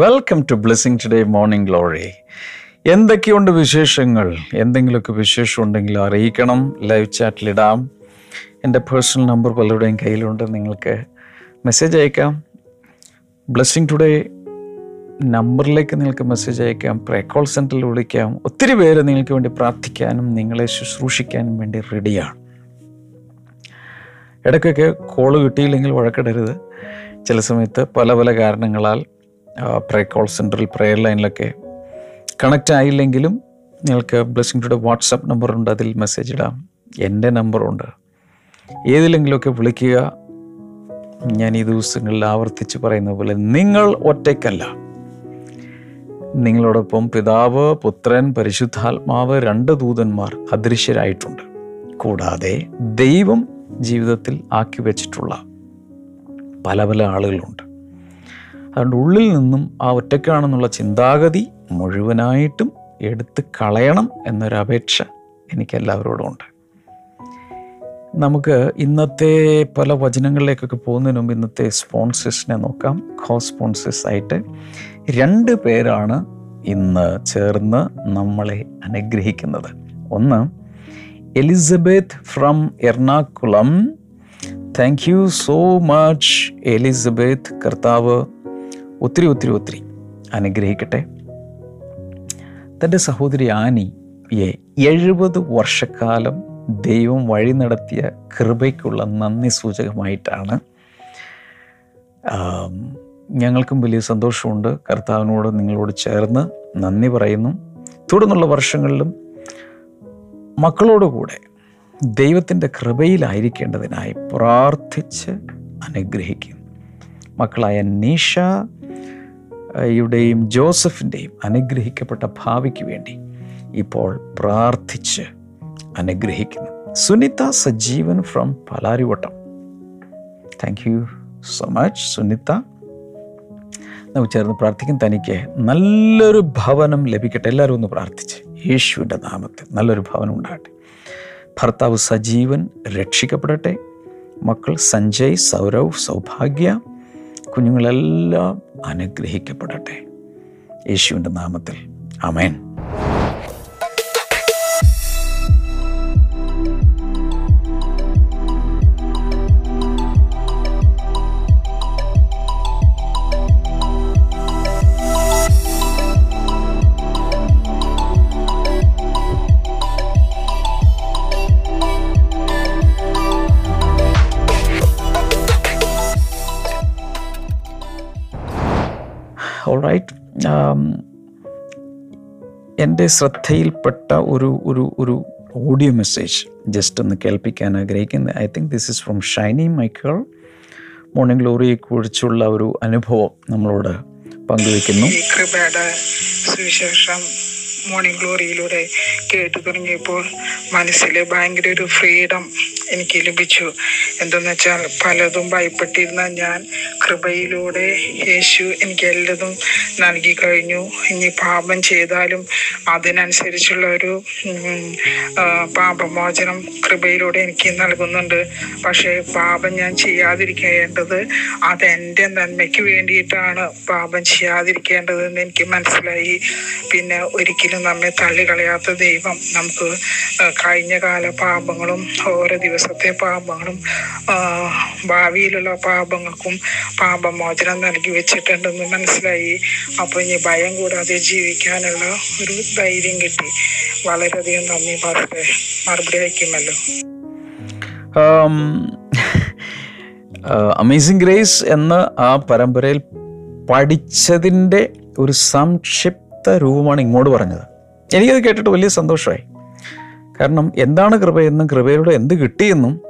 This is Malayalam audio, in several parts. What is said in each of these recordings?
Welcome to blessing today morning glory എന്തൊക്കെയുണ്ട് വിശേഷങ്ങൾ? എന്തെങ്കിലുമൊക്കെ വിശേഷം ഉണ്ടെങ്കിൽ അറിയിക്കണം ലൈവ് ചാറ്റിലിടാം എന്റെ പേഴ്സണൽ നമ്പർ പലരുടെയും കയ്യിലുണ്ട്. നിങ്ങൾക്ക് മെസ്സേജ് അയക്കാം. ബ്ലെസ്സിങ് ടുഡേ നമ്പറിലേക്ക് നിങ്ങൾക്ക് മെസ്സേജ് അയക്കാം. പ്രേ കോൾ സെന്ററിൽ വിളിക്കാം. ഒത്തിരി പേര് നിങ്ങൾക്ക് വേണ്ടി പ്രാർത്ഥിക്കാനും നിങ്ങളെ ശുശ്രൂഷിക്കാനും വേണ്ടി റെഡിയാണ് ഇടയ്ക്കൊക്കെ കോൾ കിട്ടിയില്ലെങ്കിൽ വഴക്കിടരുത്. ചില സമയത്ത് പല പല കാരണങ്ങളാൽ പ്രേ കോൾ സെന്ററിൽ പ്രെയർ ലൈനിലൊക്കെ കണക്റ്റ് ആയില്ലെങ്കിലും നിങ്ങൾക്ക് ബ്ലെസ്സിംഗ് ടുഡേ വാട്സപ്പ് നമ്പറുണ്ട് അതിൽ മെസ്സേജ് ഇടാം. എന്റെ നമ്പറുണ്ട് ഏതിലെങ്കിലുമൊക്കെ വിളിക്കുക. ഞാൻ ഈ ദിവസങ്ങളിൽ ആവർത്തിച്ച് പറയുന്ന പോലെ നിങ്ങൾ ഒറ്റയ്ക്കല്ല. നിങ്ങളോടൊപ്പം പിതാവ് പുത്രൻ പരിശുദ്ധാത്മാവ് രണ്ട് ദൂതന്മാർ അദൃശ്യരായിട്ടുണ്ട്. കൂടാതെ ദൈവം ജീവിതത്തിൽ ആക്കി വെച്ചിട്ടുള്ള പല പല ആളുകളുണ്ട്. അതുകൊണ്ട് ഉള്ളിൽ നിന്നും ആ ഒറ്റയ്ക്കാണെന്നുള്ള ചിന്താഗതി മുഴുവനായിട്ടും എടുത്ത് കളയണം എന്നൊരപേക്ഷ എനിക്കെല്ലാവരോടും ഉണ്ട്. നമുക്ക് ഇന്നത്തെ പല വചനങ്ങളിലേക്കൊക്കെ പോകുന്നതിന് മുമ്പ് ഇന്നത്തെ സ്പോൺസേഴ്സിനെ നോക്കാം. കോ സ്പോൺസേഴ്സ് ആയിട്ട് രണ്ട് പേരാണ് ഇന്ന് ചേർന്ന് നമ്മളെ അനുഗ്രഹിക്കുന്നത്. ഒന്ന് Elizabeth from Ernakulam. Thank you so much Elizabeth. കർത്താവ് ഒത്തിരി ഒത്തിരി ഒത്തിരി അനുഗ്രഹിക്കട്ടെ. തന്റെ സഹോദരി ആനിയെ എഴുപത് വർഷക്കാലം ദൈവം വഴി നടത്തിയ കൃപയ്ക്കുള്ള നന്ദി സൂചകമായിട്ടാണ്. ഞങ്ങൾക്കും വലിയ സന്തോഷമുണ്ട്. കർത്താവിനോട് നിങ്ങളോട് ചേർന്ന് നന്ദി പറയുന്നു. തുടർന്നുള്ള വർഷങ്ങളിലും മക്കളോടുകൂടെ ദൈവത്തിന്റെ കൃപയിലായിരിക്കേണ്ടതിനായി പ്രാർത്ഥിച്ച് അനുഗ്രഹിക്കും. മക്കളായ നീഷ യുടെയും ജോസഫിന്റെയും അനുഗ്രഹിക്കപ്പെട്ട ഭാവിക്ക് വേണ്ടി ഇപ്പോൾ പ്രാർത്ഥിച്ച് അനുഗ്രഹിക്കുന്നു. Sunitha Sajeevan from Palarivattom. Thank you so much Sunitha. നമുക്ക് ചേർന്ന് പ്രാർത്ഥിക്കും. തനിക്ക് നല്ലൊരു ഭവനം ലഭിക്കട്ടെ. എല്ലാവരും ഒന്ന് പ്രാർത്ഥിച്ച്. യേശുവിന്റെ നാമത്തിൽ നല്ലൊരു ഭവനം ഉണ്ടാകട്ടെ. ഭർത്താവ് സജീവൻ രക്ഷിക്കപ്പെടട്ടെ. മക്കൾ സഞ്ജയ് സൗരവ് സൗഭാഗ്യ. കുഞ്ഞുങ്ങളെല്ലാം അനുഗ്രഹിക്കപ്പെടട്ടെ. യേശുവിന്റെ നാമത്തിൽ. അമേൻ എന്റെ ശ്രദ്ധയിൽപ്പെട്ട ഒരു ഒരു ഒരു ഓഡിയോ മെസ്സേജ് ജസ്റ്റ് ഒന്ന് കേൾപ്പിക്കാൻ ആഗ്രഹിക്കുന്നത്. I think this is from Shiny Michael morning ഗ്ലോറിയെ കുറിച്ചുള്ള ഒരു അനുഭവം നമ്മളോട് പങ്കുവെക്കുന്നു സുവിശേഷം മോർണിംഗ് ഗ്ലോറിയിലൂടെ കേട്ടു തുടങ്ങിയപ്പോൾ മനസ്സിൽ ഭയങ്കര ഒരു ഫ്രീഡം എനിക്ക് ലഭിച്ചു. എന്തെന്ന് വെച്ചാൽ പലതും ഭയപ്പെട്ടിരുന്ന ഞാൻ കൃപയിലൂടെ യേശു എനിക്ക് എല്ലതും നൽകി കഴിഞ്ഞു. ഇനി പാപം ചെയ്താലും അതിനനുസരിച്ചുള്ള ഒരു പാപമോചനം കൃപയിലൂടെ എനിക്ക് നൽകുന്നുണ്ട്. പക്ഷേ പാപം ഞാൻ ചെയ്യാതിരിക്കേണ്ടത് അതെന്റെ നന്മയ്ക്ക് വേണ്ടിയിട്ടാണ്. പാപം ചെയ്യാതിരിക്കേണ്ടതെന്ന് എനിക്ക് മനസ്സിലായി. പിന്നെ ഒരിക്കലും നമ്മെ തള്ളിക്കളയാത്ത ദൈവം നമുക്ക് കഴിഞ്ഞ കാല പാപങ്ങളും ഓരോ ദിവസത്തെ പാപങ്ങളും ഭാവിയിലുള്ള പാപങ്ങൾക്കും പാപമോചനം നൽകി വെച്ചിട്ടുണ്ടെന്ന് മനസ്സിലായി. അപ്പോൾ ഇനി ഭയം കൂടാതെ ജീവിക്കാനുള്ള ഒരു ധൈര്യം കിട്ടി. വളരെയധികം നന്ദി പാസ്റ്റേ മറുപടി അയക്കുമല്ലോ. അമേസിംഗ് ഗ്രേസ് എന്ന ആ പരമ്പരയിൽ പഠിച്ചതിന്റെ ഒരു സംക്ഷിപ്ത രൂപമാണ് ഇങ്ങോട്ട് പറഞ്ഞത്. എനിക്കത് കേട്ടിട്ട് വലിയ സന്തോഷമായി. കാരണം എന്താണ് കൃപയെന്നും കൃപയിലൂടെ എന്ത് കിട്ടിയെന്നും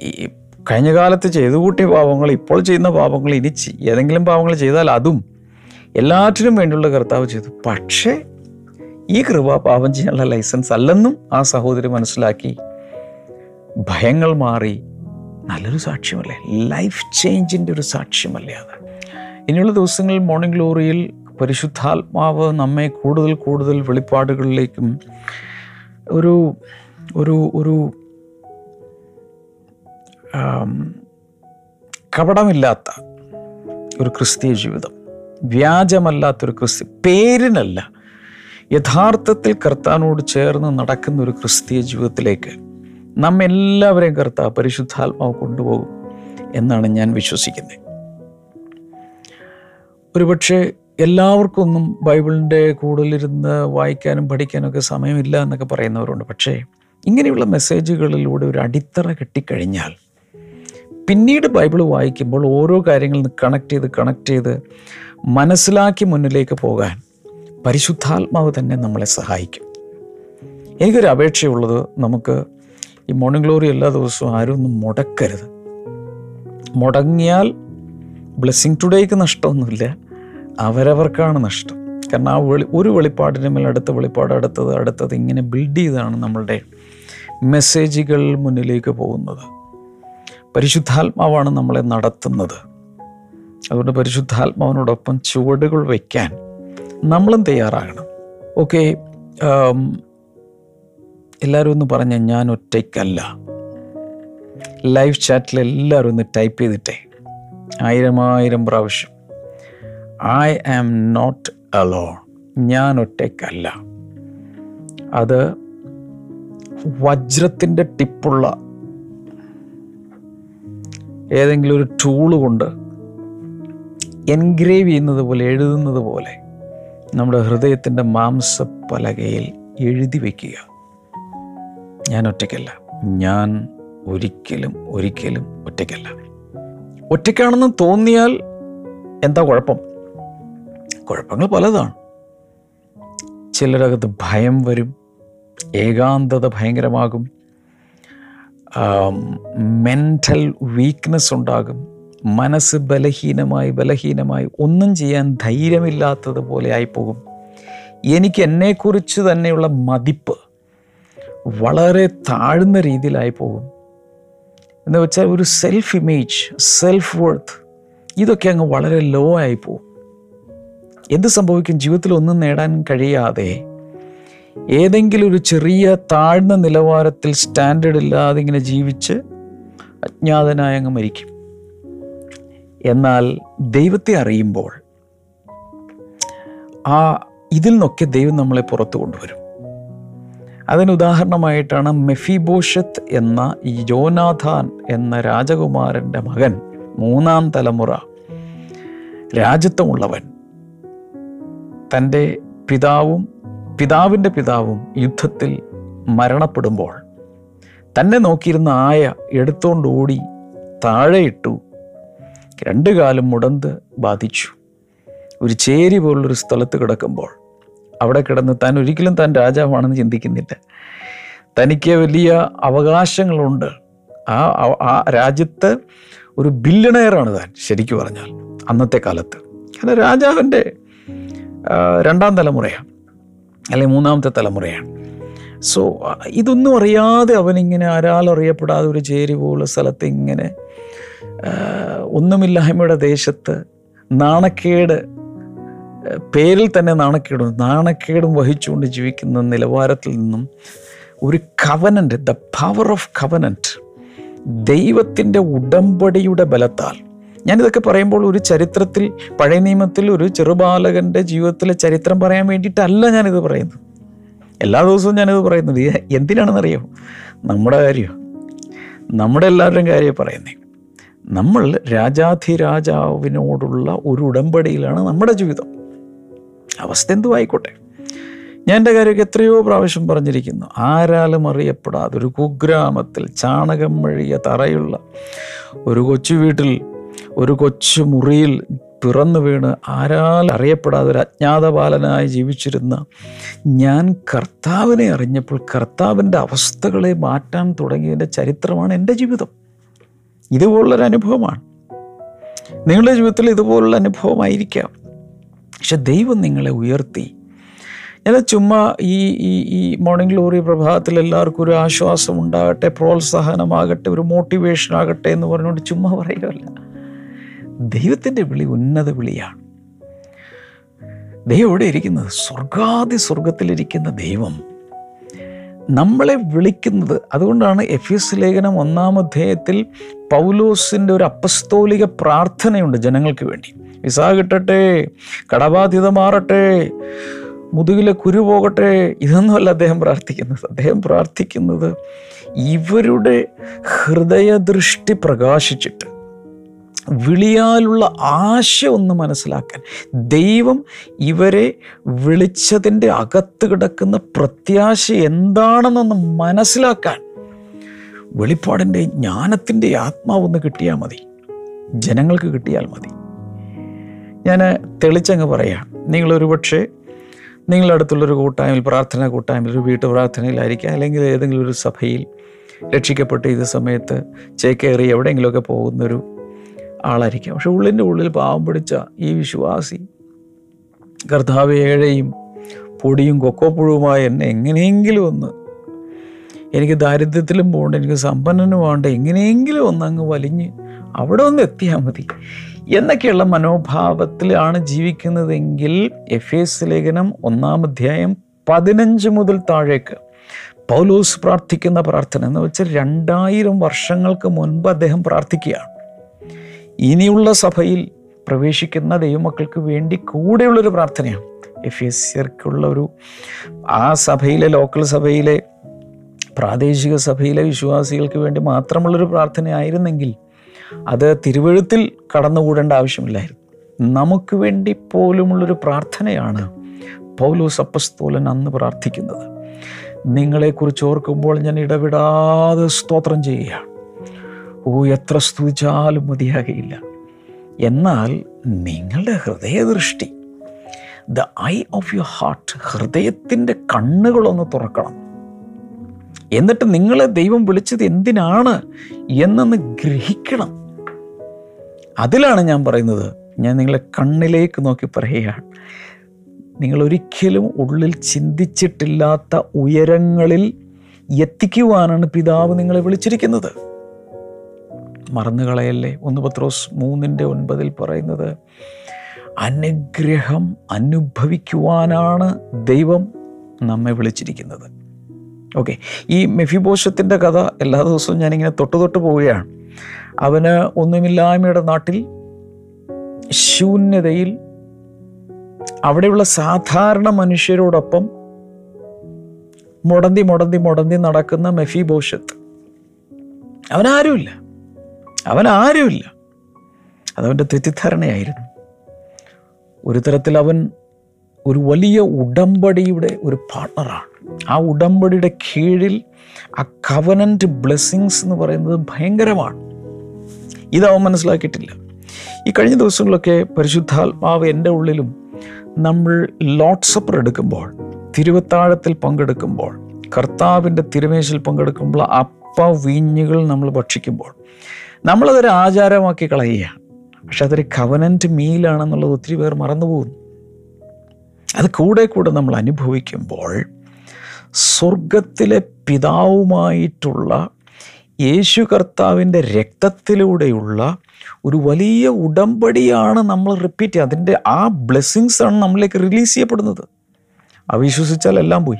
ഈ കഴിഞ്ഞ കാലത്ത് ചെയ്തു കൂട്ടിയ പാപങ്ങൾ ഇപ്പോൾ ചെയ്യുന്ന പാപങ്ങൾ ഇനി ഏതെങ്കിലും പാപങ്ങൾ ചെയ്താൽ അതും എല്ലാറ്റിനും വേണ്ടിയുള്ള കർത്താവ് ചെയ്തു. പക്ഷേ ഈ കൃപ പാപം ചെയ്യാനുള്ള ലൈസൻസ് അല്ലെന്നും ആ സഹോദരി മനസ്സിലാക്കി. ഭയങ്ങൾ മാറി. നല്ലൊരു സാക്ഷ്യമല്ലേ? ലൈഫ് ചേഞ്ചിന്റെ ഒരു സാക്ഷ്യമല്ലേ അത്? ഇനിയുള്ള ദിവസങ്ങളിൽ മോർണിംഗ് ഗ്ലോറിയിൽ പരിശുദ്ധാത്മാവ് നമ്മെ കൂടുതൽ കൂടുതൽ വെളിപ്പാടുകളിലേക്കും ഒരു ഒരു ഒരു കപടമില്ലാത്ത ഒരു ക്രിസ്തീയ ജീവിതം. വ്യാജമല്ലാത്തൊരു ക്രിസ്ത്യ പേരിനല്ല. യഥാർത്ഥത്തിൽ കർത്താനോട് ചേർന്ന് നടക്കുന്ന ഒരു ക്രിസ്തീയ ജീവിതത്തിലേക്ക് നമ്മെല്ലാവരെയും കർത്താവ് പരിശുദ്ധാത്മാവ് കൊണ്ടുപോകും എന്നാണ് ഞാൻ വിശ്വസിക്കുന്നത്. ഒരുപക്ഷെ എല്ലാവർക്കും ഒന്നും ബൈബിളിന്റെ കൂടുതലിരുന്ന് വായിക്കാനും പഠിക്കാനൊക്കെ സമയമില്ല എന്നൊക്കെ പറയുന്നവരുണ്ട്. പക്ഷേ ഇങ്ങനെയുള്ള മെസ്സേജുകളിലൂടെ ഒരു അടിത്തറ കിട്ടിക്കഴിഞ്ഞാൽ പിന്നീട് ബൈബിൾ വായിക്കുമ്പോൾ ഓരോ കാര്യങ്ങളിൽ കണക്ട് ചെയ്ത് കണക്ട് ചെയ്ത് മനസ്സിലാക്കി മുന്നിലേക്ക് പോകാൻ പരിശുദ്ധാത്മാവ് തന്നെ നമ്മളെ സഹായിക്കും. എനിക്കൊരു അപേക്ഷയുള്ളത് നമുക്ക് ഈ മോർണിംഗ് ഗ്ലോറി എല്ലാ ദിവസവും ആരും ഒന്നും മുടക്കരുത്. മുടങ്ങിയാൽ ബ്ലെസ്സിങ് ടുഡേക്ക് നഷ്ടമൊന്നുമില്ല. അവരവർക്കാണ് നഷ്ടം. കാരണം ആ വെളി ഒരു വെളിപ്പാടിന് മേൽ അടുത്ത വെളിപ്പാട് അടുത്തത് അടുത്തത് ഇങ്ങനെ ബിൽഡ് ചെയ്താണ് നമ്മളുടെ മെസ്സേജുകൾ മുന്നിലേക്ക് പോകുന്നത്. പരിശുദ്ധാത്മാവാണ് നമ്മളെ നടത്തുന്നത്. അതുകൊണ്ട് പരിശുദ്ധാത്മാവിനോടൊപ്പം ചുവടുകൾ വയ്ക്കാൻ നമ്മളും തയ്യാറാകണം. ഓക്കെ എല്ലാവരും ഒന്ന് പറഞ്ഞ ഞാൻ ഒറ്റയ്ക്കല്ല. ലൈവ് ചാറ്റിൽ എല്ലാവരും ഒന്ന് ടൈപ്പ് ചെയ്തിട്ടേ. ആയിരം ആയിരം പ്രാവശ്യം. ഐ ആം നോട്ട് അലോൺ ഞാൻ ഒറ്റയ്ക്കല്ല അത് വജ്രത്തിന്റെ ടിപ്പുള്ള ഏതെങ്കിലും ഒരു ടൂൾ കൊണ്ട് എൻഗ്രേവ് ചെയ്യുന്നത് പോലെ എഴുതുന്നത് പോലെ നമ്മുടെ ഹൃദയത്തിന്റെ മാംസപ്പലകയിൽ എഴുതി വയ്ക്കുക. ഞാൻ ഒറ്റയ്ക്കല്ല ഞാൻ ഒരിക്കലും ഒരിക്കലും ഒറ്റയ്ക്കല്ല. ഒറ്റയ്ക്കാണെന്ന് തോന്നിയാൽ എന്താ കുഴപ്പം? കുഴപ്പങ്ങൾ പലതാണ്. ചിലരകത്ത് ഭയം വരും ഏകാന്തത ഭയങ്കരമാകും മെന്റൽ വീക്ക്നെസ് ഉണ്ടാകും മനസ്സ് ബലഹീനമായി ബലഹീനമായി ഒന്നും ചെയ്യാൻ ധൈര്യമില്ലാത്തതുപോലെ ആയിപ്പോകും. എനിക്ക് എന്നെക്കുറിച്ച് തന്നെയുള്ള മതിപ്പ് വളരെ താഴ്ന്ന രീതിയിലായി പോകും എന്ന് വെച്ചാൽ ഒരു സെൽഫ് ഇമേജ് സെൽഫ് വർത്ത് ഇതൊക്കെ അങ്ങ് വളരെ ലോ ആയി പോകും എന്ത് സംഭവിക്കും? ജീവിതത്തിൽ ഒന്നും നേടാൻ കഴിയാതെ ഏതെങ്കിലും ഒരു ചെറിയ താഴ്ന്ന നിലവാരത്തിൽ സ്റ്റാൻഡേർഡ് ഇല്ലാതെ ഇങ്ങനെ ജീവിച്ച് അജ്ഞാതനായ അങ്ങ് മരിക്കും. എന്നാൽ ദൈവത്തെ അറിയുമ്പോൾ ആ ഇതിൽ നിന്നൊക്കെ ദൈവം നമ്മളെ പുറത്തു കൊണ്ടുവരും. അതിന് ഉദാഹരണമായിട്ടാണ് മെഫിബോഷത്ത് എന്ന ഈ ജോനാഥാൻ എന്ന രാജകുമാരന്റെ മകൻ മൂന്നാം തലമുറ രാജ്യത്വമുള്ളവൻ തന്റെ പിതാവും പിതാവിന്റെ പിതാവും യുദ്ധത്തിൽ മരണപ്പെടുമ്പോൾ തന്നെ നോക്കിയിരുന്ന ആയ എടുത്തോണ്ട് ഓടി താഴെയിട്ടു രണ്ട് കാലം മുടന്ത് ബാധിച്ചു. ഒരു ചേരി പോലുള്ളൊരു സ്ഥലത്ത് കിടക്കുമ്പോൾ അവിടെ കിടന്ന് താൻ ഒരിക്കലും താൻ രാജാവാണെന്ന് ചിന്തിക്കുന്നില്ല. തനിക്ക് വലിയ അവകാശങ്ങളുണ്ട്. ആ ആ രാജ്യത്ത് ഒരു ബില്യണയറാണ് താൻ ശരിക്കു പറഞ്ഞാൽ അന്നത്തെ കാലത്ത്. കാരണം രാജാവിന്റെ രണ്ടാം തലമുറയാണ്. അല്ലെങ്കിൽ മൂന്നാമത്തെ തലമുറയാണ്. സോ ഇതൊന്നും അറിയാതെ അവനിങ്ങനെ ആരാൽ അറിയപ്പെടാതെ ഒരു ചേരി പോലുള്ള സ്ഥലത്ത് ഇങ്ങനെ ഒന്നുമില്ലായ്മയുടെ ദേശത്ത് നാണക്കേട് പേരിൽ തന്നെ നാണക്കേടും നാണക്കേടും വഹിച്ചുകൊണ്ട് ജീവിക്കുന്ന നിലവാരത്തിൽ നിന്നും ഒരു covenant the power of covenant ദൈവത്തിന്റെ ഉടമ്പടിയുടെ ബലത്താൽ ഞാനിതൊക്കെ പറയുമ്പോൾ ഒരു ചരിത്രത്തിൽ പഴയ നിയമത്തിൽ ഒരു ചെറുബാലകന്റെ ജീവിതത്തിലെ ചരിത്രം പറയാൻ വേണ്ടിയിട്ടല്ല ഞാനിത് പറയുന്നത്. എല്ലാ ദിവസവും ഞാനിത് പറയുന്നത്. എന്തിനാണെന്നറിയോ? നമ്മുടെ കാര്യമോ നമ്മുടെ എല്ലാവരുടെയും കാര്യമേ പറയുന്നേ നമ്മൾ രാജാധിരാജാവിനോടുള്ള ഒരു ഉടമ്പടിയിലാണ് നമ്മുടെ ജീവിതം. അവസ്ഥ എന്തുമായിക്കോട്ടെ ഞാൻ എന്റെ കാര്യമൊക്കെ എത്രയോ പ്രാവശ്യം പറഞ്ഞിരിക്കുന്നു. ആരാലും അറിയപ്പെടാതെ ഒരു കുഗ്രാമത്തിൽ ചാണകം വഴിയ തറയുള്ള ഒരു കൊച്ചു വീട്ടിൽ ഒരു കൊച്ചു മുറിയിൽ പിറന്നു വീണ് ആരാൽ അറിയപ്പെടാതെ ഒരു അജ്ഞാത ബാലനായി ജീവിച്ചിരുന്ന ഞാൻ കർത്താവിനെ അറിഞ്ഞപ്പോൾ കർത്താവിന്റെ അവസ്ഥകളെ മാറ്റാൻ തുടങ്ങിയതിന്റെ ചരിത്രമാണ് എന്റെ ജീവിതം. ഇതുപോലുള്ളൊരു അനുഭവമാണ്. നിങ്ങളുടെ ജീവിതത്തിൽ ഇതുപോലുള്ള അനുഭവമായിരിക്കാം. പക്ഷെ ദൈവം നിങ്ങളെ ഉയർത്തി. ഞാൻ ചുമ്മാ ഈ ഈ ഈ മോർണിംഗ് ഗ്ലോറി പ്രഭാതത്തിൽ എല്ലാവർക്കും ഒരു ആശ്വാസം ഉണ്ടാകട്ടെ പ്രോത്സാഹനമാകട്ടെ ഒരു മോട്ടിവേഷൻ ആകട്ടെ എന്ന് പറഞ്ഞുകൊണ്ട് ചുമ്മാ പറയുകയല്ല. ദൈവത്തിന്റെ വിളി ഉന്നത വിളിയാണ്. ദൈവം എവിടെ ഇരിക്കുന്നത്? സ്വർഗാദി സ്വർഗത്തിലിരിക്കുന്ന ദൈവം നമ്മളെ വിളിക്കുന്നത്. അതുകൊണ്ടാണ് എഫ് എസ് ലേഖനം ഒന്നാം അധ്യായത്തിൽ പൗലോസിന്റെ ഒരു അപ്പസ്തോലിക പ്രാർത്ഥനയുണ്ട് ജനങ്ങൾക്ക് വേണ്ടി. വിസ കിട്ടട്ടെ കടബാധ്യത മാറട്ടെ മുതുകിലെ കുരു പോകട്ടെ ഇതൊന്നുമല്ല അദ്ദേഹം പ്രാർത്ഥിക്കുന്നത്. അദ്ദേഹം പ്രാർത്ഥിക്കുന്നത് ഇവരുടെ ഹൃദയദൃഷ്ടി പ്രകാശിച്ചിട്ട്. വിളിയാലുള്ള ആശ ഒന്ന് മനസ്സിലാക്കാൻ. ദൈവം ഇവരെ വിളിച്ചതിന്റെ അകത്ത് കിടക്കുന്ന പ്രത്യാശ എന്താണെന്നൊന്ന് മനസ്സിലാക്കാൻ വെളിപ്പാടിന്റെ ജ്ഞാനത്തിന്റെ ആത്മാവൊന്ന് കിട്ടിയാൽ മതി. ജനങ്ങൾക്ക് കിട്ടിയാൽ മതി. ഞാൻ തെളിച്ചങ്ങ് പറയാം. നിങ്ങളൊരു പക്ഷേ നിങ്ങളുടെ അടുത്തുള്ളൊരു കൂട്ടായ്മയിൽ പ്രാർത്ഥന കൂട്ടായ്മയിൽ ഒരു വീട്ടു പ്രാർത്ഥനയിലായിരിക്കാം അല്ലെങ്കിൽ ഏതെങ്കിലും ഒരു സഭയിൽ രക്ഷിക്കപ്പെട്ട് ഇത് സമയത്ത് ചേക്കേറി എവിടെയെങ്കിലുമൊക്കെ പോകുന്നൊരു ആളായിരിക്കാം. പക്ഷെ ഉള്ളിന്റെ ഉള്ളിൽ പാവം പിടിച്ച ഈ വിശ്വാസി കർത്താവ് ഏഴയും പൊടിയും കൊക്കോപ്പുഴുവുമായ എന്നെ എങ്ങനെയെങ്കിലും ഒന്ന് എനിക്ക് ദാരിദ്ര്യത്തിലും പോകണ്ട എനിക്ക് സമ്പന്നനും വേണ്ട എങ്ങനെയെങ്കിലും ഒന്ന് അങ്ങ് വലിഞ്ഞ് അവിടെ ഒന്ന് എത്തിയാൽ മതി. എന്നൊക്കെയുള്ള മനോഭാവത്തിലാണ് ജീവിക്കുന്നതെങ്കിൽ എഫ് എസ് ലേഖനം ഒന്നാം അധ്യായം പതിനഞ്ച് മുതൽ താഴേക്ക് പൗലോസ് പ്രാർത്ഥിക്കുന്ന പ്രാർത്ഥന എന്ന് വെച്ചാൽ രണ്ടായിരം വർഷങ്ങൾക്ക് മുൻപ് അദ്ദേഹം പ്രാർത്ഥിക്കുകയാണ്. ഇനിയുള്ള സഭയിൽ പ്രവേശിക്കുന്ന ദൈവമക്കൾക്ക് വേണ്ടി കൂടെയുള്ളൊരു പ്രാർത്ഥനയാണ്. എഫ് എസ് സിയർക്കുള്ള ഒരു ആ സഭയിലെ ലോക്കൽ സഭയിലെ പ്രാദേശിക സഭയിലെ വിശ്വാസികൾക്ക് വേണ്ടി മാത്രമുള്ളൊരു പ്രാർത്ഥനയായിരുന്നെങ്കിൽ അത് തിരുവഴുത്തിൽ കടന്നുകൂടേണ്ട ആവശ്യമില്ലായിരുന്നു. നമുക്ക് വേണ്ടി പോലുമുള്ളൊരു പ്രാർത്ഥനയാണ് പൗലോസ് അപ്പസ്തോലൻ അന്ന് പ്രാർത്ഥിക്കുന്നത്. നിങ്ങളെക്കുറിച്ച് ഓർക്കുമ്പോൾ ഞാൻ ഇടവിടാതെ സ്തോത്രം ചെയ്യുകയാണ്. ഓ എത്ര സ്തുതിച്ചാലും മതിയാകയില്ല. എന്നാൽ നിങ്ങളുടെ ഹൃദയദൃഷ്ടി the eye of your heart ഹൃദയത്തിന്റെ കണ്ണുകളൊന്ന് തുറക്കണം. എന്നിട്ട് നിങ്ങളെ ദൈവം വിളിച്ചത് എന്തിനാണ് എന്നൊന്ന് ഗ്രഹിക്കണം. അതിലാണ് ഞാൻ പറയുന്നത് ഞാൻ നിങ്ങളെ കണ്ണിലേക്ക് നോക്കി പറയുകയാണ്. നിങ്ങൾ ഒരിക്കലും ഉള്ളിൽ ചിന്തിച്ചിട്ടില്ലാത്ത ഉയരങ്ങളിൽ എത്തിക്കുവാനാണ് പിതാവ് നിങ്ങളെ വിളിച്ചിരിക്കുന്നത്. മറന്നുകളയല്ലേ? ഒന്ന് പത്രോസ് മൂന്നിന്റെ ഒൻപതിൽ പറയുന്നത് അനുഗ്രഹം അനുഭവിക്കുവാനാണ് ദൈവം നമ്മെ വിളിച്ചിരിക്കുന്നത്. ഓക്കെ. ഈ മെഫിബോഷത്തിന്റെ കഥ എല്ലാ ദിവസവും ഞാനിങ്ങനെ തൊട്ട് തൊട്ട് പോവുകയാണ്. അവന് ഒന്നുമില്ലായ്മയുടെ നാട്ടിൽ ശൂന്യതയിൽ അവിടെയുള്ള സാധാരണ മനുഷ്യരോടൊപ്പം മുടന്തി മുടന്തി മുടന്തി നടക്കുന്ന മെഫിബോഷത്ത് അവനാരുമില്ല. അവനാരുമില്ല അതവന്റെ തെറ്റിദ്ധാരണയായിരുന്നു. ഒരു തരത്തിൽ അവൻ ഒരു വലിയ ഉടമ്പടിയുടെ ഒരു പാർട്ണറാണ് ആ ഉടമ്പടിയുടെ കീഴിൽ ആ കവനന്റ് ബ്ലെസ്സിങ്സ് എന്ന് പറയുന്നത് ഭയങ്കരമാണ്. ഇതവൻ മനസ്സിലാക്കിയിട്ടില്ല. ഈ കഴിഞ്ഞ ദിവസങ്ങളൊക്കെ പരിശുദ്ധാത്മാവ് എന്റെ ഉള്ളിലും നമ്മൾ ലോഡ് സപ്പർ എടുക്കുമ്പോൾ തിരുവത്താഴത്തിൽ പങ്കെടുക്കുമ്പോൾ കർത്താവിന്റെ തിരുമേശിൽ പങ്കെടുക്കുമ്പോൾ അപ്പ വീഞ്ഞുകൾ നമ്മൾ ഭക്ഷിക്കുമ്പോൾ നമ്മളതൊരു ആചാരമാക്കി കളയുകയാണ് പക്ഷെ അതൊരു കവനന്റ് മീലാണെന്നുള്ളത് ഒത്തിരി പേർ മറന്നു പോകുന്നു. അത് കൂടെ കൂടെ നമ്മൾ അനുഭവിക്കുമ്പോൾ സ്വർഗത്തിലെ പിതാവുമായിട്ടുള്ള യേശു കർത്താവിന്റെ രക്തത്തിലൂടെയുള്ള ഒരു വലിയ ഉടമ്പടിയാണ് നമ്മൾ റിപ്പീറ്റ് ചെയ്യുക. അതിന്റെ ആ ബ്ലെസ്സിങ്സ് ആണ് നമ്മളിലേക്ക് റിലീസ് ചെയ്യപ്പെടുന്നത്. അവിശ്വസിച്ചാൽ എല്ലാം പോയി.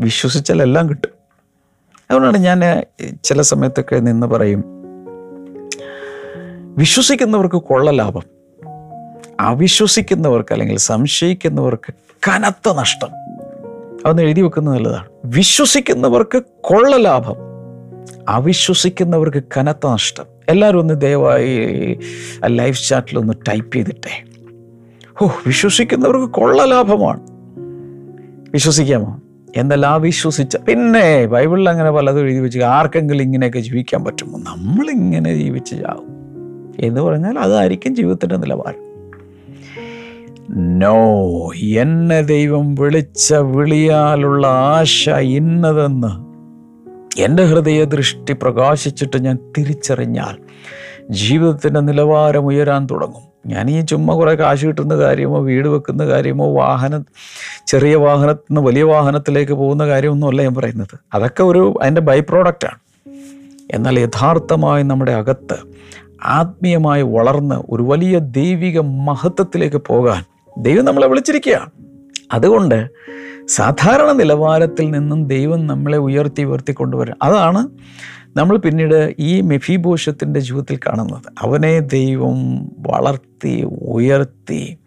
വിശ്വസിച്ചാൽ എല്ലാം കിട്ടും. അതുകൊണ്ടാണ് ഞാൻ ചില സമയത്തൊക്കെ നിന്ന് പറയും വിശ്വസിക്കുന്നവർക്ക് കൊള്ള ലാഭം അവിശ്വസിക്കുന്നവർക്ക് അല്ലെങ്കിൽ സംശയിക്കുന്നവർക്ക് കനത്ത നഷ്ടം. അതൊന്ന് എഴുതി വെക്കുന്നത് നല്ലതാണ്. വിശ്വസിക്കുന്നവർക്ക് കൊള്ള ലാഭം അവിശ്വസിക്കുന്നവർക്ക് കനത്ത നഷ്ടം. എല്ലാവരും ഒന്ന് ദയവായി ലൈഫ് ചാറ്റിൽ ഒന്ന് ടൈപ്പ് ചെയ്തിട്ടെ. ഓ വിശ്വസിക്കുന്നവർക്ക് കൊള്ള ലാഭമാണ്. വിശ്വസിക്കാമോ? എന്നല്ല വിശ്വസിച്ച പിന്നെ ബൈബിളിൽ അങ്ങനെ പലതും എഴുതി വെച്ച് ആർക്കെങ്കിലും ഇങ്ങനെയൊക്കെ ജീവിക്കാൻ പറ്റുമോ? നമ്മളിങ്ങനെ ജീവിച്ച് ചാവും. എന്ന് പറഞ്ഞാൽ അതായിരിക്കും ജീവിതത്തിന്റെ നിലവാരം. നോ എന്നെ ദൈവം വിളിച്ച വിളിയാലുള്ള ആശ ഇന്നതെന്ന് എന്റെ ഹൃദയ ദൃഷ്ടി പ്രകാശിച്ചിട്ട് ഞാൻ തിരിച്ചറിഞ്ഞാൽ ജീവിതത്തിന്റെ നിലവാരം ഉയരാൻ തുടങ്ങും. ഞാൻ ഈ ചുമ്മാ കുറേ കാശ് കിട്ടുന്ന കാര്യമോ വീട് വെക്കുന്ന കാര്യമോ വാഹന ചെറിയ വാഹനത്തിൽ നിന്ന് വലിയ വാഹനത്തിലേക്ക് പോകുന്ന കാര്യമൊന്നുമല്ല ഞാൻ പറയുന്നത്. അതൊക്കെ ഒരു അതിന്റെ ബൈ പ്രോഡക്റ്റാണ് എന്നാൽ യഥാർത്ഥമായി നമ്മുടെ അകത്ത് ആത്മീയമായി വളർന്ന് ഒരു വലിയ ദൈവിക മഹത്വത്തിലേക്ക് പോകാൻ ദൈവം നമ്മളെ വിളിച്ചിരിക്കുകയാണ്. അതുകൊണ്ട് സാധാരണ നിലവാരത്തിൽ നിന്നും ദൈവം നമ്മളെ ഉയർത്തി ഉയർത്തി കൊണ്ടുവരും അതാണ് നമ്മൾ പിന്നീട് ഈ മെഫിബോഷത്തിന്റെ ജീവിതത്തിൽ കാണുന്നത്. അവനെ ദൈവം വളർത്തി ഉയർത്തി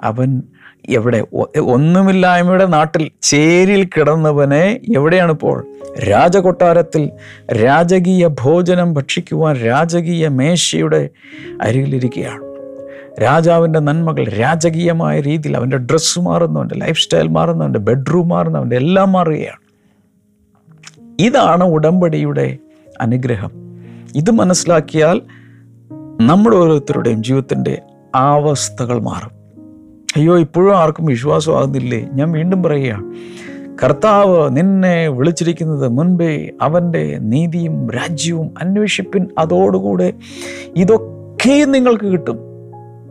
അവൻ എവിടെ? ഒന്നുമില്ലായ്മയുടെ നാട്ടിൽ ചേരിൽ കിടന്നവനെ എവിടെയാണ് ഇപ്പോൾ രാജകൊട്ടാരത്തിൽ രാജകീയ ഭോജനം ഭക്ഷിക്കുവാൻ രാജകീയ മേശയുടെ അരികിലിരിക്കുകയാണ്. രാജാവിന്റെ നന്മകൾ രാജകീയമായ രീതിയിൽ അവന്റെ ഡ്രസ്സ് മാറുന്നു അവന്റെ ലൈഫ് സ്റ്റൈൽ മാറുന്നു അവന്റെ ബെഡ്റൂം മാറുന്നു അവന്റെ എല്ലാം മാറുകയാണ്. ഇതാണ് ഉടമ്പടിയുടെ അനുഗ്രഹം. ഇത് മനസ്സിലാക്കിയാൽ നമ്മുടെ ഓരോരുത്തരുടെയും ജീവിതത്തിന്റെ അവസ്ഥകൾ മാറും. അയ്യോ ഇപ്പോഴും ആർക്കും വിശ്വാസമാകുന്നില്ലേ? ഞാൻ വീണ്ടും പറയുകയാണ് കർത്താവ് നിന്നെ വിളിച്ചിരിക്കുന്നത് മുൻപേ അവന്റെ നീതിയും രാജ്യവും അന്വേഷിപ്പിൻ അതോടുകൂടെ ഇതൊക്കെയും നിങ്ങൾക്ക് കിട്ടും.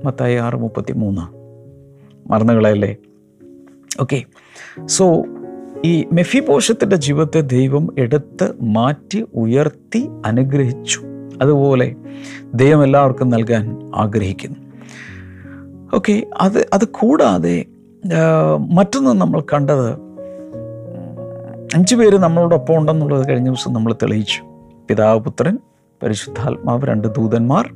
മത്തായി ആറ് മുപ്പത്തി മൂന്ന് മറന്നുകളല്ലേ ഓക്കെ. സോ ഈ മെഫിപോഷത്തിന്റെ ജീവിതത്തെ ദൈവം എടുത്ത് മാറ്റി ഉയർത്തി അനുഗ്രഹിച്ചു. അതുപോലെ ദൈവം എല്ലാവർക്കും നൽകാൻ ആഗ്രഹിക്കുന്നു. ഓക്കെ അത് അത് കൂടാതെ മറ്റൊന്ന് നമ്മൾ കണ്ടത് അഞ്ചു പേര് നമ്മളോടൊപ്പം ഉണ്ടെന്നുള്ളത് കഴിഞ്ഞ ദിവസം നമ്മൾ തെളിയിച്ചു. പിതാവ് പുത്രൻ പരിശുദ്ധാത്മാവ് രണ്ട് ദൂതന്മാർ.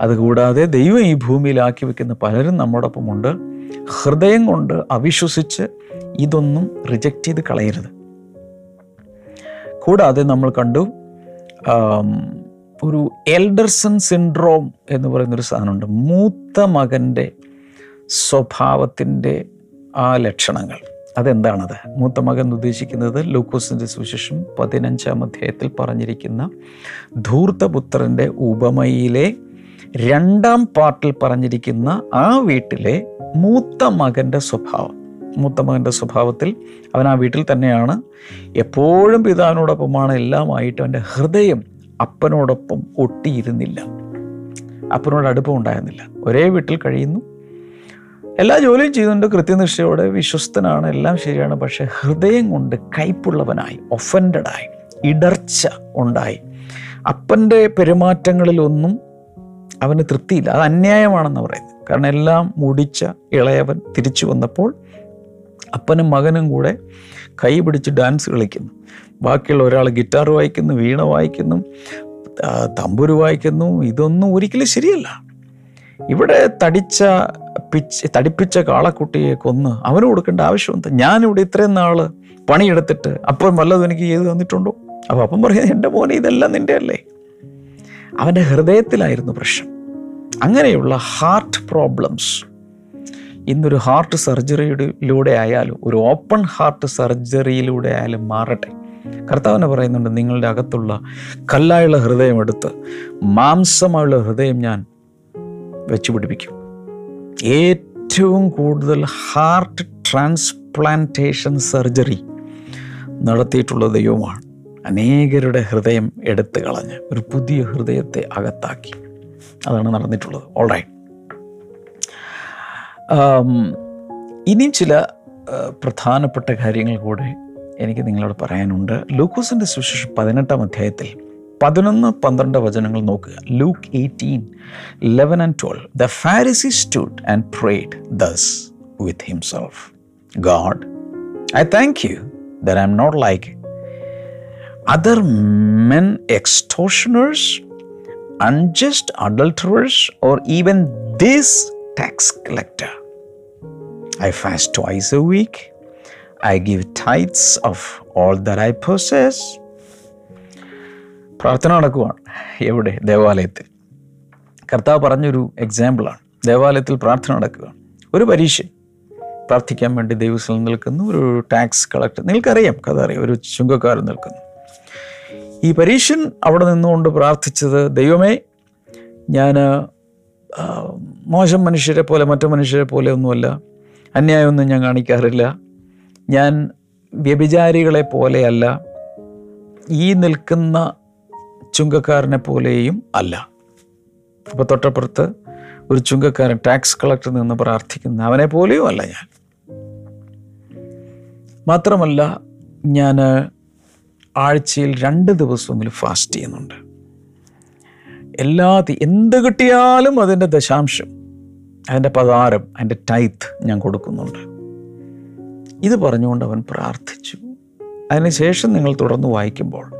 അതുകൂടാതെ ദൈവം ഈ ഭൂമിയിലാക്കി വെക്കുന്ന പലരും നമ്മോടൊപ്പമുണ്ട് ഹൃദയം കൊണ്ട് അവിശ്വസിച്ച് ഇതൊന്നും റിജക്റ്റ് ചെയ്ത് കളയരുത്. കൂടാതെ നമ്മൾ കണ്ടു ഒരു എൽഡർസൺ സിൻഡ്രോം എന്ന് പറയുന്നൊരു സാധനമുണ്ട്. മൂത്ത മകന്റെ സ്വഭാവത്തിന്റെ ആ ലക്ഷണങ്ങൾ. അതെന്താണത്? മൂത്ത മകൻ ഉദ്ദേശിക്കുന്നത് ലൂക്കോസിന്റെ സുവിശേഷം പതിനഞ്ചാം അധ്യായത്തിൽ പറഞ്ഞിരിക്കുന്ന ധൂർത്തപുത്രന്റെ ഉപമയിലെ രണ്ടാം പാർട്ടിൽ പറഞ്ഞിരിക്കുന്ന ആ വീട്ടിലെ മൂത്ത മകന്റെ സ്വഭാവം. മൂത്ത മകന്റെ സ്വഭാവത്തിൽ അവൻ ആ വീട്ടിൽ തന്നെയാണ്. എപ്പോഴും പിതാവിനോടൊപ്പമാണ് എല്ലാമായിട്ട് അവന്റെ ഹൃദയം അപ്പനോടൊപ്പം ഒട്ടിയിരുന്നില്ല. അപ്പനോട് അടുപ്പം ഉണ്ടായിരുന്നില്ല. ഒരേ വീട്ടിൽ കഴിയുന്നു. എല്ലാ ജോലിയും ചെയ്യുന്നുണ്ട്. കൃത്യനിഷ്ഠയോടെ വിശ്വസ്തനാണ്. എല്ലാം ശരിയാണ്. പക്ഷേ ഹൃദയം കൊണ്ട് കയ്പുള്ളവനായി ഒഫൻഡായി ഇടർച്ച ഉണ്ടായി. അപ്പന്റെ പെരുമാറ്റങ്ങളിലൊന്നും അവന് തൃപ്തിയില്ല. അത് അന്യായമാണെന്ന് പറയുന്നത് കാരണം എല്ലാം മുടിച്ച ഇളയവൻ തിരിച്ചു വന്നപ്പോൾ അപ്പനും മകനും കൂടെ കൈ പിടിച്ച് ഡാൻസ് കളിക്കുന്നു. ബാക്കിയുള്ള ഒരാൾ ഗിറ്റാർ വായിക്കുന്നു വീണ വായിക്കുന്നു തമ്പുരു വായിക്കുന്നു. ഇതൊന്നും ഒരിക്കലും ശരിയല്ല. ഇവിടെ തടിച്ച പിച്ച് തടിപ്പിച്ച കാളക്കുട്ടിയെ കൊന്ന് അവന് കൊടുക്കേണ്ട ആവശ്യമുണ്ട് ഞാനിവിടെ ഇത്രയും നാൾ പണിയെടുത്തിട്ട് അപ്പം വല്ലതും എനിക്ക് ചെയ്തു തന്നിട്ടുണ്ടോ? അപ്പോൾ അപ്പം പറയുന്നത് എന്റെ മോനെ ഇതെല്ലാം നിന്റെ അല്ലേ? അവന്റെ ഹൃദയത്തിലായിരുന്നു പ്രശ്നം. അങ്ങനെയുള്ള ഹാർട്ട് പ്രോബ്ലംസ് ഇന്നൊരു ഹാർട്ട് സർജറിയിലൂടെ ആയാലും ഒരു ഓപ്പൺ ഹാർട്ട് സർജറിയിലൂടെ ആയാലും മാറട്ടെ. കർത്താവിനെ പറയുന്നുണ്ട് നിങ്ങളുടെ അകത്തുള്ള കല്ലായുള്ള ഹൃദയം എടുത്ത് മാംസമായുള്ള ഹൃദയം ഞാൻ വെച്ചു പിടിപ്പിക്കും ഏറ്റവും കൂടുതൽ ഹാർട്ട് ട്രാൻസ്പ്ലാന്റേഷൻ സർജറി നടത്തിയിട്ടുള്ള ദൈവമാണ്. അനേകരുടെ ഹൃദയം എടുത്തു കളഞ്ഞ് ഒരു പുതിയ ഹൃദയത്തെ അകത്താക്കി. അതാണ് നടന്നിട്ടുള്ളത്. ഓൾ റൈറ്റ് ഇനിയും ചില പ്രധാനപ്പെട്ട കാര്യങ്ങൾ കൂടെ എനിക്ക് നിങ്ങളോട് പറയാനുണ്ട്. ലൂക്കോസിന്റെ സുവിശേഷം പതിനെട്ടാം അധ്യായത്തിൽ പതിനൊന്ന് പന്ത്രണ്ട് വചനങ്ങൾ നോക്കുക. Luke eighteen eleven and twelve. The Pharisee stood and prayed thus with himself God I thank you that I am not like other men extortioners, unjust adulterers or even this tax collector. I fast twice a week. I give tithes of all that I possess. പ്രാർത്ഥന നടക്കുവാണ് എവിടെ? ദേവാലയത്തിൽ. കർത്താവ് പറഞ്ഞൊരു എക്സാമ്പിളാണ് ദേവാലയത്തിൽ പ്രാർത്ഥന നടക്കുകയാണ് ഒരു പരീക്ഷ പ്രാർത്ഥിക്കാൻ വേണ്ടി ദൈവസ്ഥലം നിൽക്കുന്നു. ഒരു ടാക്സ് കളക്ടർ നിങ്ങൾക്കറിയാം കഥ അറിയാം ഒരു ചുങ്കക്കാരൻ നിൽക്കുന്നു. ഈ പരീക്ഷൻ അവിടെ നിന്നുകൊണ്ട് പ്രാർത്ഥിച്ചത് ദൈവമേ ഞാൻ മോശം മനുഷ്യരെ പോലെ മറ്റു മനുഷ്യരെ പോലെ ഒന്നുമല്ല. അന്യായമൊന്നും ഞാൻ കാണിക്കാറില്ല. ഞാൻ വ്യഭിചാരികളെ പോലെയല്ല. ഈ നിൽക്കുന്ന ചുങ്കക്കാരനെ പോലെയും അല്ല. അപ്പോൾ തൊട്ടപ്പുറത്ത് ഒരു ചുങ്കക്കാരൻ ടാക്സ് കളക്ടർ നിന്ന് പ്രാർത്ഥിക്കുന്ന. അവനെ പോലെയും അല്ല ഞാൻ. മാത്രമല്ല ഞാൻ ആഴ്ചയിൽ രണ്ട് ദിവസമെങ്കിലും ഫാസ്റ്റ് ചെയ്യുന്നുണ്ട്. എല്ലാ എന്ത് കിട്ടിയാലും അതിന്റെ ദശാംശം അതിന്റെ പതാരം അതിന്റെ ടൈത്ത് ഞാൻ കൊടുക്കുന്നുണ്ട്. ഇത് പറഞ്ഞുകൊണ്ട് അവൻ പ്രാർത്ഥിച്ചു. അതിനുശേഷം നിങ്ങൾ തുടർന്ന് വായിക്കുമ്പോൾ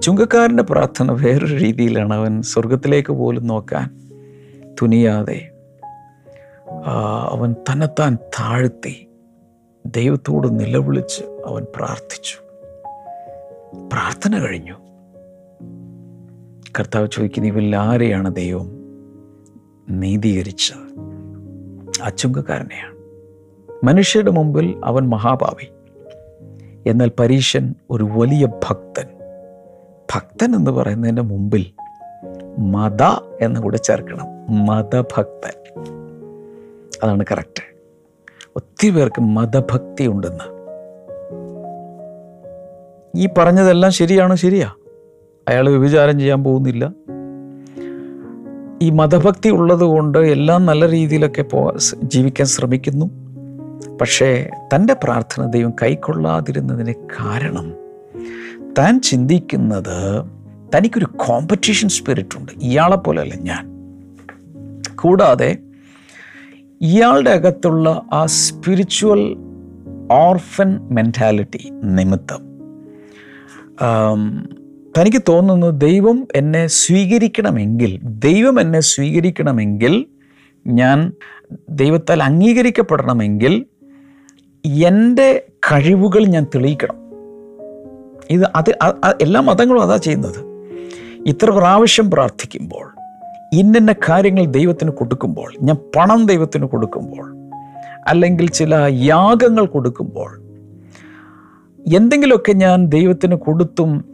ചുങ്കക്കാരന്റെ പ്രാർത്ഥന വേറൊരു രീതിയിലാണ് അവൻ സ്വർഗത്തിലേക്ക് പോലും നോക്കാൻ തുനിയാതെ അവൻ തന്നെത്താൻ താഴ്ത്തി ദൈവത്തോട് നിലവിളിച്ച് അവൻ പ്രാർത്ഥിച്ചു. പ്രാർത്ഥന കഴിഞ്ഞു. കർത്താവ് ചോദിക്കുന്ന ഇവരിൽ ആരെയാണ് ദൈവം നീതീകരിച്ചത്? അച്ചുങ്കക്കാരനെയാണ്. ചുങ്കക്കാരനെയാണ് മനുഷ്യരുടെ മുമ്പിൽ അവൻ മഹാഭാവി എന്നാൽ പരീശൻ ഒരു വലിയ ഭക്തൻ. ഭക്തൻ എന്ന് പറയുന്നതിന്റെ മുമ്പിൽ മത എന്ന് കൂടെ ചേർക്കണം. മതഭക്തൻ. അതാണ് കറക്റ്റ്. ഒത്തിരി പേർക്ക് മതഭക്തി ഉണ്ടെന്ന് ഈ പറഞ്ഞതെല്ലാം ശരിയാണോ ശരിയാ? അയാൾ വ്യഭിചാരം ചെയ്യാൻ പോകുന്നില്ല. ഈ മതഭക്തി ഉള്ളതുകൊണ്ട് എല്ലാം നല്ല രീതിയിലൊക്കെ പോ ജീവിക്കാൻ ശ്രമിക്കുന്നു. പക്ഷേ തന്റെ പ്രാർത്ഥന ദൈവം കൈക്കൊള്ളാതിരുന്നതിന് കാരണം താൻ ചിന്തിക്കുന്നത് തനിക്കൊരു കോമ്പറ്റീഷൻ സ്പിരിറ്റ് ഉണ്ട്. ഇയാളെ പോലെയല്ല ഞാൻ. കൂടാതെ ഇയാളുടെ അകത്തുള്ള ആ സ്പിരിച്വൽ ഓർഫൻ മെന്റാലിറ്റി നിമിത്തം തനിക്ക് തോന്നുന്നത് ദൈവം എന്നെ സ്വീകരിക്കണമെങ്കിൽ ദൈവം എന്നെ സ്വീകരിക്കണമെങ്കിൽ ഞാൻ ദൈവത്താൽ അംഗീകരിക്കപ്പെടണമെങ്കിൽ എന്റെ കഴിവുകൾ ഞാൻ തെളിയിക്കണം. ഇത് അത് എല്ലാ മതങ്ങളും അതാ ചെയ്യുന്നത്. ഇത്ര പ്രാവശ്യം പ്രാർത്ഥിക്കുമ്പോൾ ഇന്നിന്ന കാര്യങ്ങൾ ദൈവത്തിന് കൊടുക്കുമ്പോൾ ഞാൻ പണം ദൈവത്തിന് കൊടുക്കുമ്പോൾ അല്ലെങ്കിൽ ചില യാഗങ്ങൾ കൊടുക്കുമ്പോൾ എന്തെങ്കിലുമൊക്കെ ഞാൻ ദൈവത്തിന് കൊടുത്തും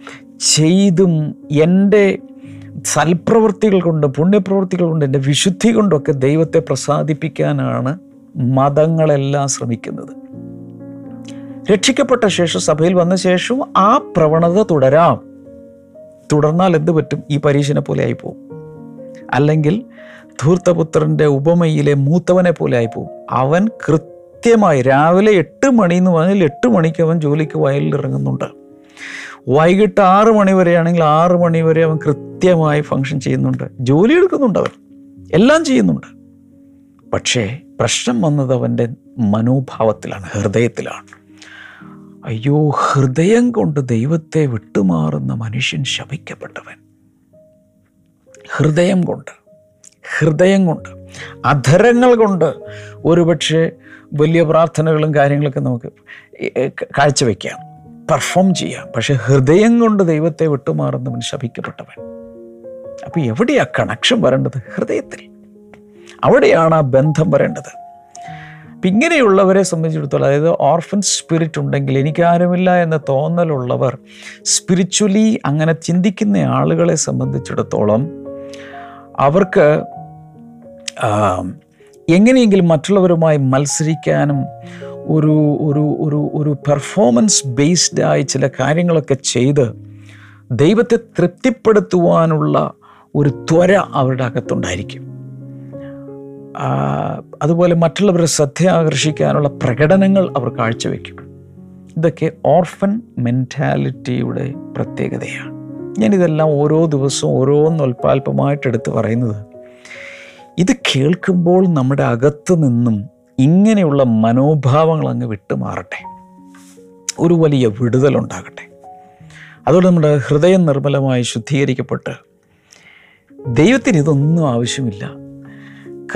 ചെയ്തും എന്റെ സൽപ്രവൃത്തികൾ കൊണ്ട് പുണ്യപ്രവൃത്തികൾ കൊണ്ട് എന്റെ വിശുദ്ധി കൊണ്ടൊക്കെ ദൈവത്തെ പ്രസാദിപ്പിക്കാനാണ് മതങ്ങളെല്ലാം ശ്രമിക്കുന്നത്. രക്ഷിക്കപ്പെട്ട ശേഷം സഭയിൽ വന്ന ശേഷവും ആ പ്രവണത തുടരാം. തുടർന്നാൽ എന്ത് പറ്റും? ഈ പരീക്ഷനെ പോലെ ആയിപ്പോവും. അല്ലെങ്കിൽ ധൂർത്തപുത്രന്റെ ഉപമയിലെ മൂത്തവനെ പോലെ ആയിപ്പോവും. അവൻ കൃത്യമായി രാവിലെ എട്ട് മണി എന്ന് പറഞ്ഞാൽ എട്ട് മണിക്ക് അവൻ ജോലിക്ക് വയലിൽ ഇറങ്ങുന്നുണ്ട് വൈകിട്ട് ആറ് മണി വരെയാണെങ്കിൽ ആറ് മണി വരെ അവൻ കൃത്യമായി ഫങ്ഷൻ ചെയ്യുന്നുണ്ട്. ജോലി എടുക്കുന്നുണ്ട് അവൻ. എല്ലാം ചെയ്യുന്നുണ്ട്. പക്ഷേ പ്രശ്നം വന്നത് അവന്റെ മനോഭാവത്തിലാണ് ഹൃദയത്തിലാണ്. അയ്യോ ഹൃദയം കൊണ്ട് ദൈവത്തെ വിട്ടുമാറുന്ന മനുഷ്യൻ ശപിക്കപ്പെട്ടവൻ. ഹൃദയം കൊണ്ട് ഹൃദയം കൊണ്ട് അധരങ്ങൾ കൊണ്ട് ഒരുപക്ഷെ വലിയ പ്രാർത്ഥനകളും കാര്യങ്ങളൊക്കെ നമുക്ക് കാഴ്ചവെക്കാം. പെർഫോം ചെയ്യാം. പക്ഷെ ഹൃദയം കൊണ്ട് ദൈവത്തെ വിട്ടുമാറുന്നവൻ ശപിക്കപ്പെട്ടവൻ. അപ്പോൾ എവിടെയാ കണക്ഷൻ വരേണ്ടത്? ഹൃദയത്തിൽ. അവിടെയാണ് ആ ബന്ധം വരേണ്ടത്. അപ്പം ഇങ്ങനെയുള്ളവരെ സംബന്ധിച്ചിടത്തോളം അതായത് ഓർഫൻ സ്പിരിറ്റ് ഉണ്ടെങ്കിൽ എനിക്കാരുമില്ല എന്ന തോന്നലുള്ളവർ സ്പിരിച്വലി അങ്ങനെ ചിന്തിക്കുന്ന ആളുകളെ സംബന്ധിച്ചിടത്തോളം അവർക്ക് എങ്ങനെയെങ്കിലും മറ്റുള്ളവരുമായി മത്സരിക്കാനും ഒരു ഒരു ഒരു ഒരു പെർഫോമൻസ് ബേസ്ഡ് ആയി ചില കാര്യങ്ങളൊക്കെ ചെയ്ത് ദൈവത്തെ തൃപ്തിപ്പെടുത്തുവാനുള്ള ഒരു ത്വര അവരുടെ അകത്തുണ്ടായിരിക്കും. അതുപോലെ മറ്റുള്ളവരെ ശ്രദ്ധ ആകർഷിക്കാനുള്ള പ്രകടനങ്ങൾ അവർ കാഴ്ചവെക്കും. ഇതൊക്കെ ഓർഫൻ മെന്റാലിറ്റിയുടെ പ്രത്യേകതയാണ്. ഞാനിതെല്ലാം ഓരോ ദിവസവും ഓരോന്ന് ഉൽപ്പാൽപമായിട്ട് എടുത്ത് പറയുന്നത്. ഇത് കേൾക്കുമ്പോൾ നമ്മുടെ അകത്തു നിന്നും ഇങ്ങനെയുള്ള മനോഭാവങ്ങൾ അങ്ങ് വിട്ടുമാറട്ടെ. ഒരു വലിയ വിടുതലുണ്ടാകട്ടെ അതുകൊണ്ട് നമ്മുടെ ഹൃദയം നിർമ്മലമായി ശുദ്ധീകരിക്കപ്പെട്ട് ദൈവത്തിന് ഇതൊന്നും ആവശ്യമില്ല.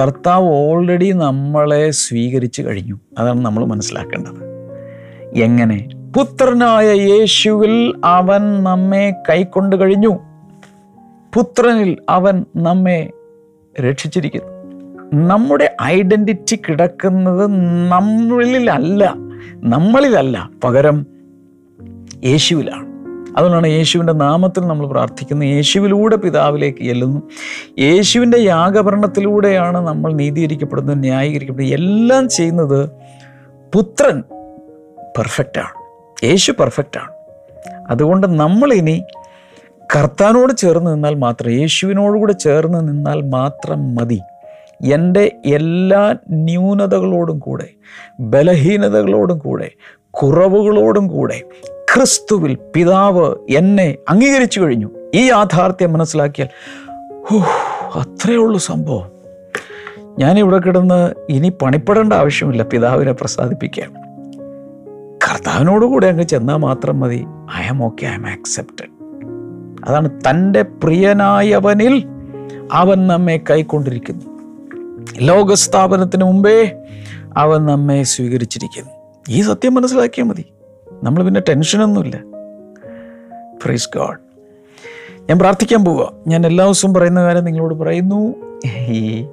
കർത്താവ് ഓൾറെഡി നമ്മളെ സ്വീകരിച്ചു കഴിഞ്ഞു. അതാണ് നമ്മൾ മനസ്സിലാക്കേണ്ടത്. എങ്ങനെ? പുത്രനായ യേശുവിൽ അവൻ നമ്മെ കൈക്കൊണ്ട് കഴിഞ്ഞു. പുത്രനിൽ അവൻ നമ്മെ രക്ഷിച്ചിരിക്കുന്നു. നമ്മുടെ ഐഡന്റിറ്റി കിടക്കുന്നത് നമ്മളിലല്ല നമ്മളിലല്ല. പകരം യേശുവിലാണ്. അതുകൊണ്ടാണ് യേശുവിന്റെ നാമത്തിൽ നമ്മൾ പ്രാർത്ഥിക്കുന്നത്. യേശുവിലൂടെ പിതാവിലേക്ക് ചെല്ലുന്നു. യേശുവിന്റെ യാഗഭരണത്തിലൂടെയാണ് നമ്മൾ നീതീകരിക്കപ്പെടുന്നത് ന്യായീകരിക്കപ്പെടുന്നത്. എല്ലാം ചെയ്യുന്നത് പുത്രൻ പെർഫെക്റ്റാണ്. യേശു പെർഫെക്റ്റാണ്. അതുകൊണ്ട് നമ്മളിനി കർത്താനോട് ചേർന്ന് നിന്നാൽ മാത്രം യേശുവിനോടുകൂടെ ചേർന്ന് നിന്നാൽ മാത്രം മതി. എന്റെ എല്ലാ ന്യൂനതകളോടും കൂടെ ബലഹീനതകളോടും കൂടെ കുറവുകളോടും കൂടെ ക്രിസ്തുവിൽ പിതാവ് എന്നെ അംഗീകരിച്ചു കഴിഞ്ഞു. ഈ യാഥാർത്ഥ്യം മനസ്സിലാക്കിയാൽ അത്രയേ ഉള്ളൂ സംഭവം. ഞാനിവിടെ കിടന്ന് ഇനി പണിപ്പെടേണ്ട ആവശ്യമില്ല പിതാവിനെ പ്രസാദിപ്പിക്കാൻ. കർത്താവിനോട് കൂടെ അങ്ങ് ചെന്നാൽ മാത്രം മതി. I am okay I am accepted അതാണ് തന്റെ പ്രിയനായവനിൽ അവൻ നമ്മെ കൈക്കൊണ്ടിരിക്കുന്നു. ലോകസ്ഥാപനത്തിന് മുമ്പേ അവൻ നമ്മെ സ്വീകരിച്ചിരിക്കുന്നു. ഈ സത്യം മനസ്സിലാക്കിയാൽ മതി. നമ്മൾ പിന്നെ ടെൻഷനൊന്നുമില്ല. പ്രൈസ് ഗാഡ് ഞാൻ പ്രാർത്ഥിക്കാൻ പോവുക ഞാൻ എല്ലാ ദിവസവും പറയുന്ന കാര്യം നിങ്ങളോട് പറയുന്നു. ഈ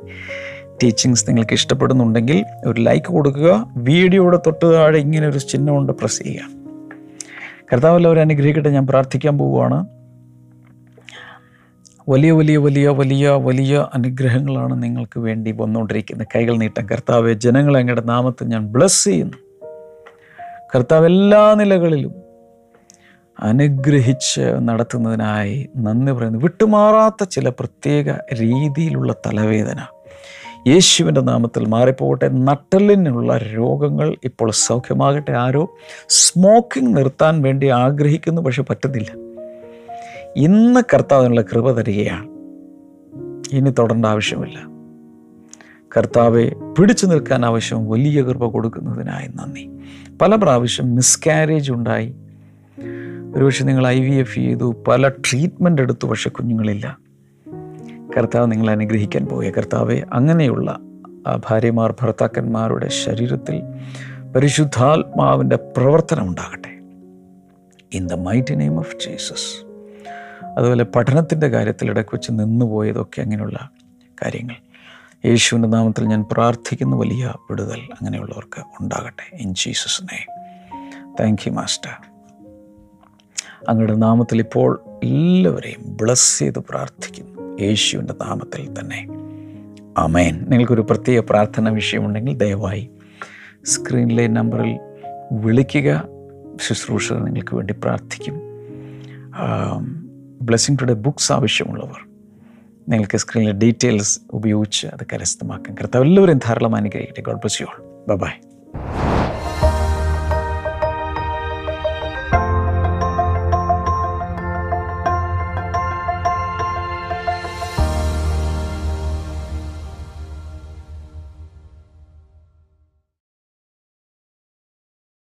ടീച്ചിങ്സ് നിങ്ങൾക്ക് ഇഷ്ടപ്പെടുന്നുണ്ടെങ്കിൽ ഒരു ലൈക്ക് കൊടുക്കുക. വീഡിയോയുടെ തൊട്ട് താഴെ ഇങ്ങനെ ഒരു ചിഹ്നം ചിഹ്നമുണ്ട്. പ്രസ് ചെയ്യുക. കർത്താവല്ലവരെ അനുഗ്രഹിക്കട്ടെ. ഞാൻ പ്രാർത്ഥിക്കാൻ പോവുകയാണ് വലിയ വലിയ വലിയ വലിയ വലിയ അനുഗ്രഹങ്ങളാണ് നിങ്ങൾക്ക് വേണ്ടി വന്നുകൊണ്ടിരിക്കുന്നത്. കൈകൾ നീട്ടം കർത്താവെ ജനങ്ങളെ അങ്ങയുടെ നാമത്തിൽ ഞാൻ ബ്ലസ് ചെയ്യുന്നു. കർത്താവ് എല്ലാ നിലകളിലും അനുഗ്രഹിച്ച് നടത്തുന്നതിനായി നന്ദി പറയുന്നു. വിട്ടുമാറാത്ത ചില പ്രത്യേക രീതിയിലുള്ള തലവേദന. യേശുവിന്റെ നാമത്തിൽ മാറിപ്പോകട്ടെ. നട്ടലിനുള്ള രോഗങ്ങൾ ഇപ്പോൾ സൗഖ്യമാകട്ടെ. ആരോ സ്മോക്കിംഗ് നിർത്താൻ വേണ്ടി ആഗ്രഹിക്കുന്നു പക്ഷെ പറ്റുന്നില്ല. ഇന്ന് കർത്താവിനുള്ള കൃപ തരികയാണ്. ഇനി തുടരേണ്ട ആവശ്യമില്ല. കർത്താവെ പിടിച്ചു നിൽക്കാൻ ആവശ്യം വലിയ കൃപ കൊടുക്കുന്നതിനായി നന്ദി. പല പ്രാവശ്യം മിസ്കാരേജ് ഉണ്ടായി. ഒരുപക്ഷെ നിങ്ങൾ ഐ വി എഫ് ചെയ്തു പല ട്രീറ്റ്മെന്റ് എടുത്തു പക്ഷെ കുഞ്ഞുങ്ങളില്ല. കർത്താവ് നിങ്ങൾ അനുഗ്രഹിക്കാൻ പോയ കർത്താവെ അങ്ങനെയുള്ള ഭാര്യമാർ ഭർത്താക്കന്മാരുടെ ശരീരത്തിൽ പരിശുദ്ധാത്മാവിന്റെ പ്രവർത്തനം ഉണ്ടാകട്ടെ. In the mighty name of Jesus അതുപോലെ പഠനത്തിന്റെ കാര്യത്തിൽ ഇടയ്ക്ക് വെച്ച് നിന്നുപോയതൊക്കെ അങ്ങനെയുള്ള കാര്യങ്ങൾ. യേശുവിന്റെ നാമത്തിൽ ഞാൻ പ്രാർത്ഥിക്കുന്ന വലിയ വിടുതൽ അങ്ങനെയുള്ളവർക്ക് ഉണ്ടാകട്ടെ. In Jesus name thank you master അങ്ങയുടെ നാമത്തിൽ ഇപ്പോൾ എല്ലാവരെയും ബ്ലസ് ചെയ്ത് പ്രാർത്ഥിക്കുന്നു. യേശുവിന്റെ നാമത്തിൽ തന്നെ. അമേൻ നിങ്ങൾക്കൊരു പ്രത്യേക പ്രാർത്ഥന വിഷയമുണ്ടെങ്കിൽ ദയവായി സ്ക്രീനിലെ നമ്പറിൽ വിളിക്കുക. ശുശ്രൂഷ നിങ്ങൾക്ക് വേണ്ടി പ്രാർത്ഥിക്കും. ബ്ലെസ്സിങ് ടുഡേ ബുക്സ് ആവശ്യമുള്ളവർ നിങ്ങൾക്ക് സ്ക്രീനിലെ ഡീറ്റെയിൽസ് ഉപയോഗിച്ച് അത് കരസ്ഥമാക്കാം. കർത്താവ് എല്ലാവരെയും ധാരാളം അനുഗ്രഹിക്കട്ടെ. God bless you all bye